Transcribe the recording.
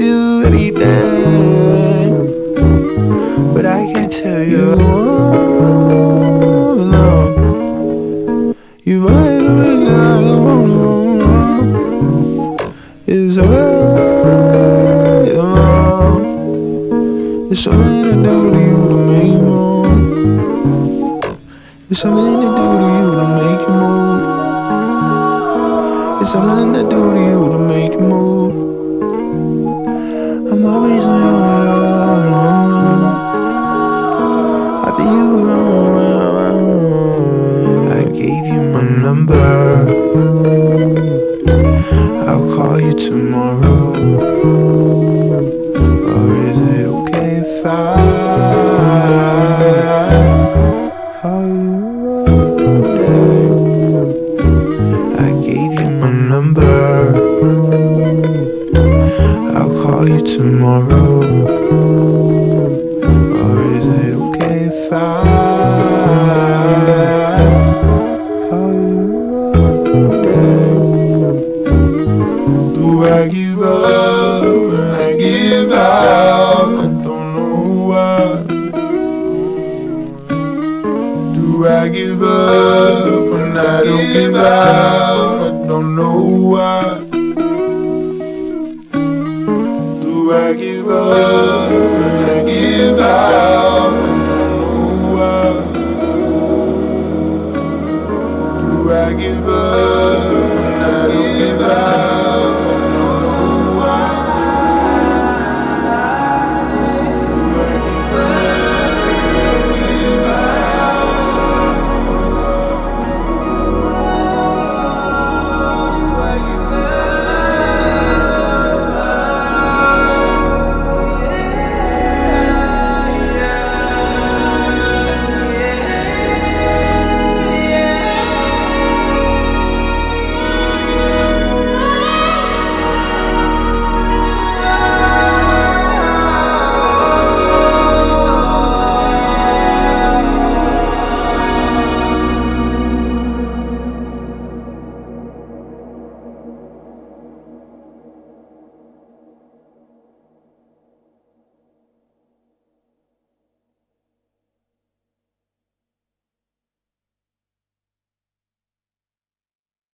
you anything, but I can't tell you. Oh, no. You on. It's alright, alone. It's something to do to you to make you move. It's something to do to you to make you move. It's something to do to you to make you move. I gave you my number. I'll call you tomorrow. Or is it okay if I call you? I gave you my number. I'll call you tomorrow. Give up when I don't give out? I don't know why. Do I give up when I give out?